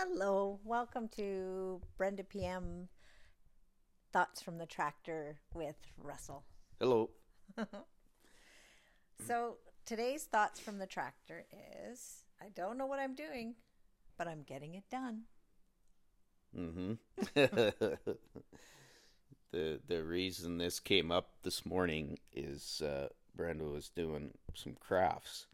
Hello, welcome to Brenda PM Thoughts from the Tractor with Russell. Hello. So, today's Thoughts from the Tractor is I don't know what I'm doing, but I'm getting it done. hmm the the reason this came up this morning is uh, Brenda was doing some crafts,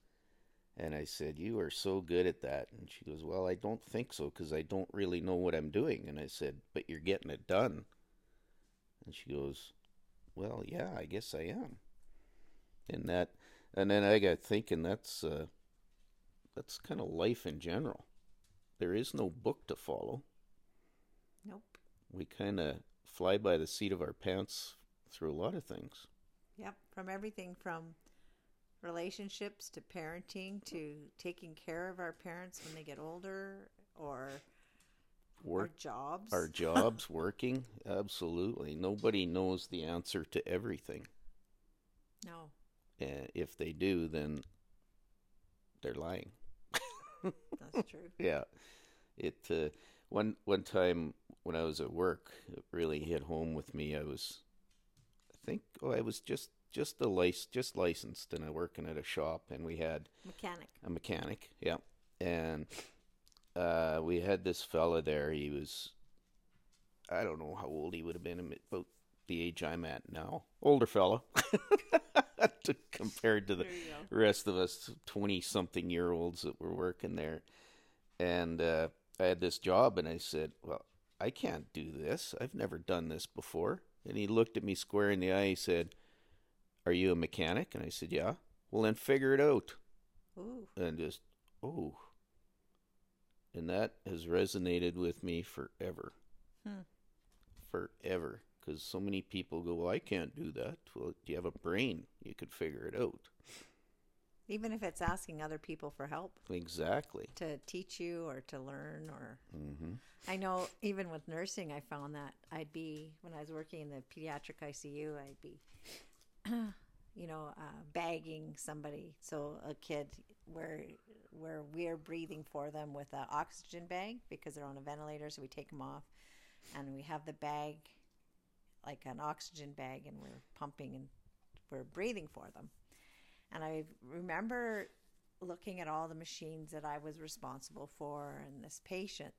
and I said, "You are so good at that," and she goes, "Well, I don't think so because I don't really know what I'm doing." And I said, "But you're getting it done." And she goes, "Well, yeah, I guess I am." And that, and then I got thinking that's uh, that's kind of life in general. There is no book to follow. Nope. we kind of fly by the seat of our pants through a lot of things. Yep. From everything from relationships to parenting to taking care of our parents when they get older or our Work jobs. our jobs, working, absolutely. Nobody knows the answer to everything. no. Uh, if they do, then they're lying. That's true. Yeah, it. Uh, one one time when I was at work, it really hit home with me. I was, I think, oh, I was just just a lic- just licensed, and I working at a shop, and we had Mechanic. a mechanic, yeah. And uh, we had this fella there. He was, I don't know how old he would have been, about the age I'm at now. Older fella, to, compared to the There you go. rest of us 20 something year olds that were working there. And uh, I had this job, and I said, Well, I can't do this. I've never done this before. And he looked at me square in the eye. He said, Are you a mechanic? And I said, Yeah. Well, then figure it out. Ooh. and just oh and that has resonated with me forever. Hmm. forever. Because so many people go well i can't do that. Well do you have a brain you could figure it out. Even if it's asking other people for help. Exactly. To teach you or to learn or hmm I know even with nursing I found that I'd be when I was working in the pediatric ICU I'd be you know uh, bagging somebody. So a kid where where we're breathing for them with an oxygen bag because they're on a ventilator so we take them off and we have the bag like an oxygen bag and we're pumping and we're breathing for them. And I remember looking at all the machines that I was responsible for and this patient,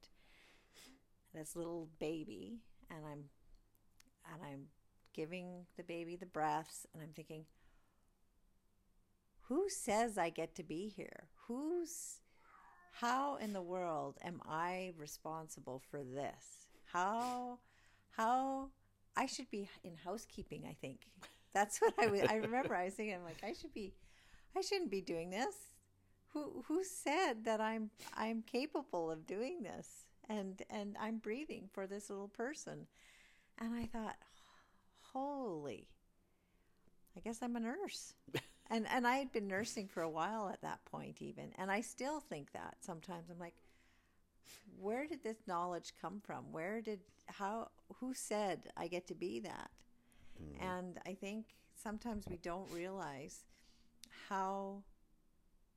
this little baby, and I'm and I'm giving the baby the breaths and I'm thinking who says I get to be here? Who's how in the world am I responsible for this? How how I should be in housekeeping, I think. That's what I was I remember I was thinking I'm like I should be I shouldn't be doing this. Who who said that I'm I'm capable of doing this and and I'm breathing for this little person. And I thought, holy. I guess I'm a nurse. and and I had been nursing for a while at that point even, and I still think that sometimes I'm like where did this knowledge come from? Where did how who said I get to be that? Mm-hmm. And I think sometimes we don't realize how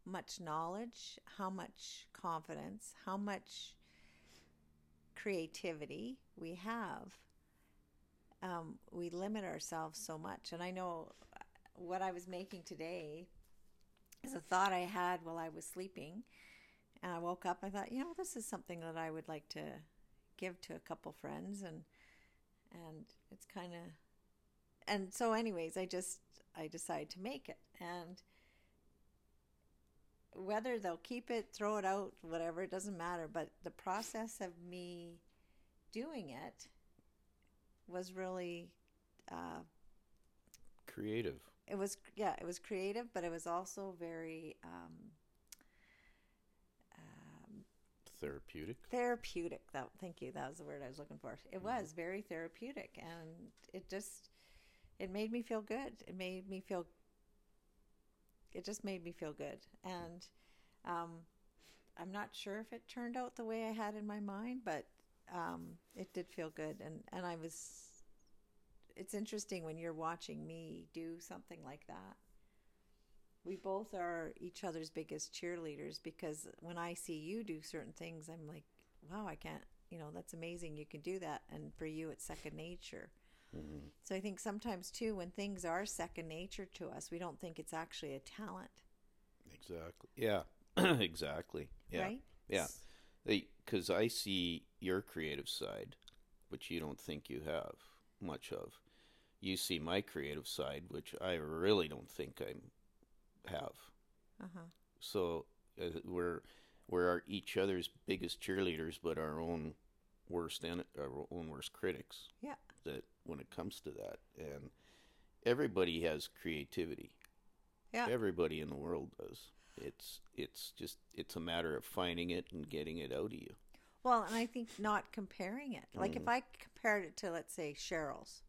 much knowledge, how much confidence, how much creativity we have. Um, we limit ourselves so much. And I know what I was making today is a thought I had while I was sleeping. And I woke up, I thought, you know, this is something that I would like to give to a couple friends and and it's kind of and so anyways i just i decided to make it and whether they'll keep it throw it out whatever it doesn't matter but the process of me doing it was really uh, creative. It was yeah it was creative but it was also very um, um, therapeutic? Therapeutic that thank you. That was the word i was looking for. It was very therapeutic and it just it made me feel good. It made me feel it just made me feel good. And um, i'm not sure if it turned out the way i had in my mind but um, it did feel good and and i was it's interesting when you're watching me do something like that we both are each other's biggest cheerleaders because when I see you do certain things, I'm like, wow, I can't, you know, that's amazing. You can do that. And for you, it's second nature. Mm-hmm. So I think sometimes too, when things are second nature to us, we don't think it's actually a talent, Exactly. Yeah. exactly. Yeah. right? Yeah. Because I see your creative side, which you don't think you have much of. You see my creative side, which I really don't think I have. Uh huh. So uh, we're we're our, each other's biggest cheerleaders, but our own worst en- our own worst critics. Yeah. That when it comes to that, and everybody has creativity. Yeah. Everybody in the world does. It's it's just it's a matter of finding it and getting it out of you. Well, and I think not comparing it. Like if I compared it to, let's say, Cheryl's,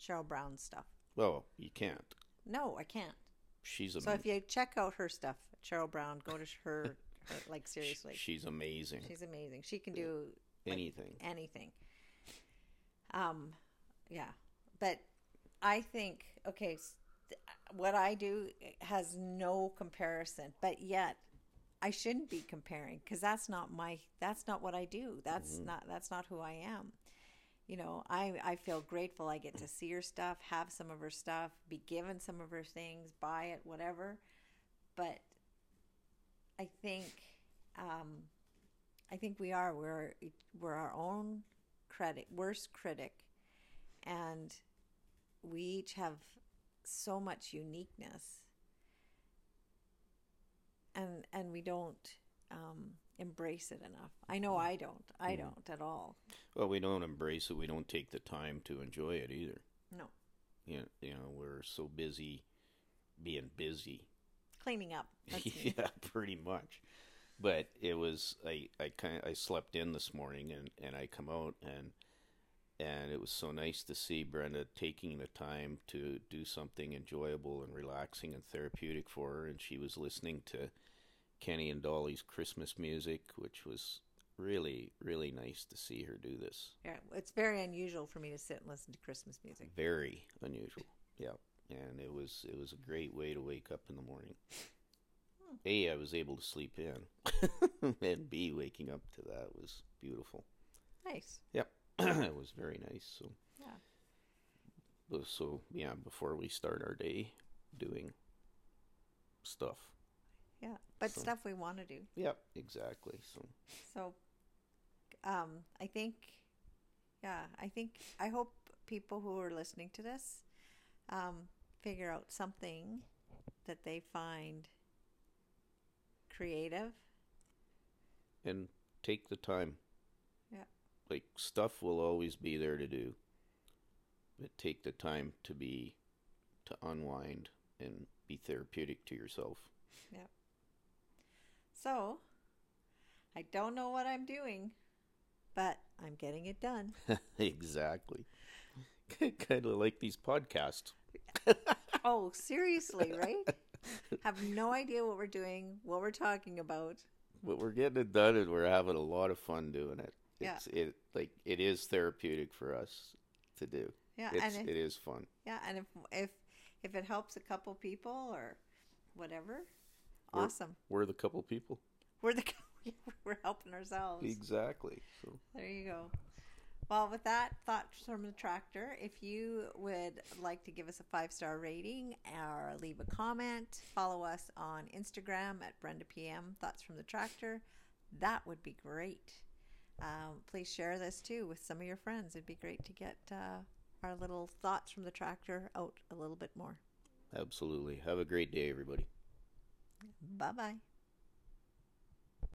Cheryl Brown's stuff. Well, you can't. No, I can't. She's a So if you check out her stuff, Cheryl Brown, go to her, her like seriously. she's amazing. She's amazing. She can do Anything. anything. Um, yeah, but I think okay, what I do has no comparison, but yet I shouldn't be comparing because that's not my that's not what I do. That's not that's not who I am. You know, I I feel grateful I get to see her stuff, have some of her stuff, be given some of her things, buy it, whatever. But I think um, I think we are. We're we're our own critic, worst critic, and we each have so much uniqueness, and and we don't um, embrace it enough. I know I don't. I don't at all. Well, we don't embrace it. We don't take the time to enjoy it either. No, You know, you know we're so busy being busy. cleaning up. Yeah, pretty much. But it was I I kind I slept in this morning and and I come out and and it was so nice to see Brenda taking the time to do something enjoyable and relaxing and therapeutic for her and she was listening to Kenny and Dolly's Christmas music which was really really nice to see her do this. Yeah, it's very unusual for me to sit and listen to Christmas music. Very unusual. Yeah. And it was it was a great way to wake up in the morning. Hmm. A, I was able to sleep in. and B, waking up to that was beautiful. Nice. Yep. it was very nice. So Yeah. so yeah, before we start our day doing stuff. Yeah, but So- stuff we want to do. Yep, exactly. So So, um, I think, yeah, I think, I hope people who are listening to this um, figure out something that they find creative. and take the time. Like stuff will always be there to do. But take the time to be to unwind and be therapeutic to yourself. Yeah. So, I don't know what I'm doing, but I'm getting it done. exactly. kind of like these podcasts. oh, seriously, right? Have no idea what we're doing, what we're talking about. But we're getting it done and we're having a lot of fun doing it. Yeah. It's it like it is therapeutic for us to do. Yeah, It's and it is fun. Yeah, and if if if it helps a couple people or whatever, We're- awesome. We're the couple people. We're the we're helping ourselves. Exactly. So There you go. Well, with that, thoughts from the tractor. If you would like to give us a five star rating or leave a comment, follow us on Instagram at Brenda PM. Thoughts from the tractor. That would be great. Um, please share this too with some of your friends. It'd be great to get uh, our little thoughts from the tractor out a little bit more. absolutely. Have a great day everybody. Bye bye.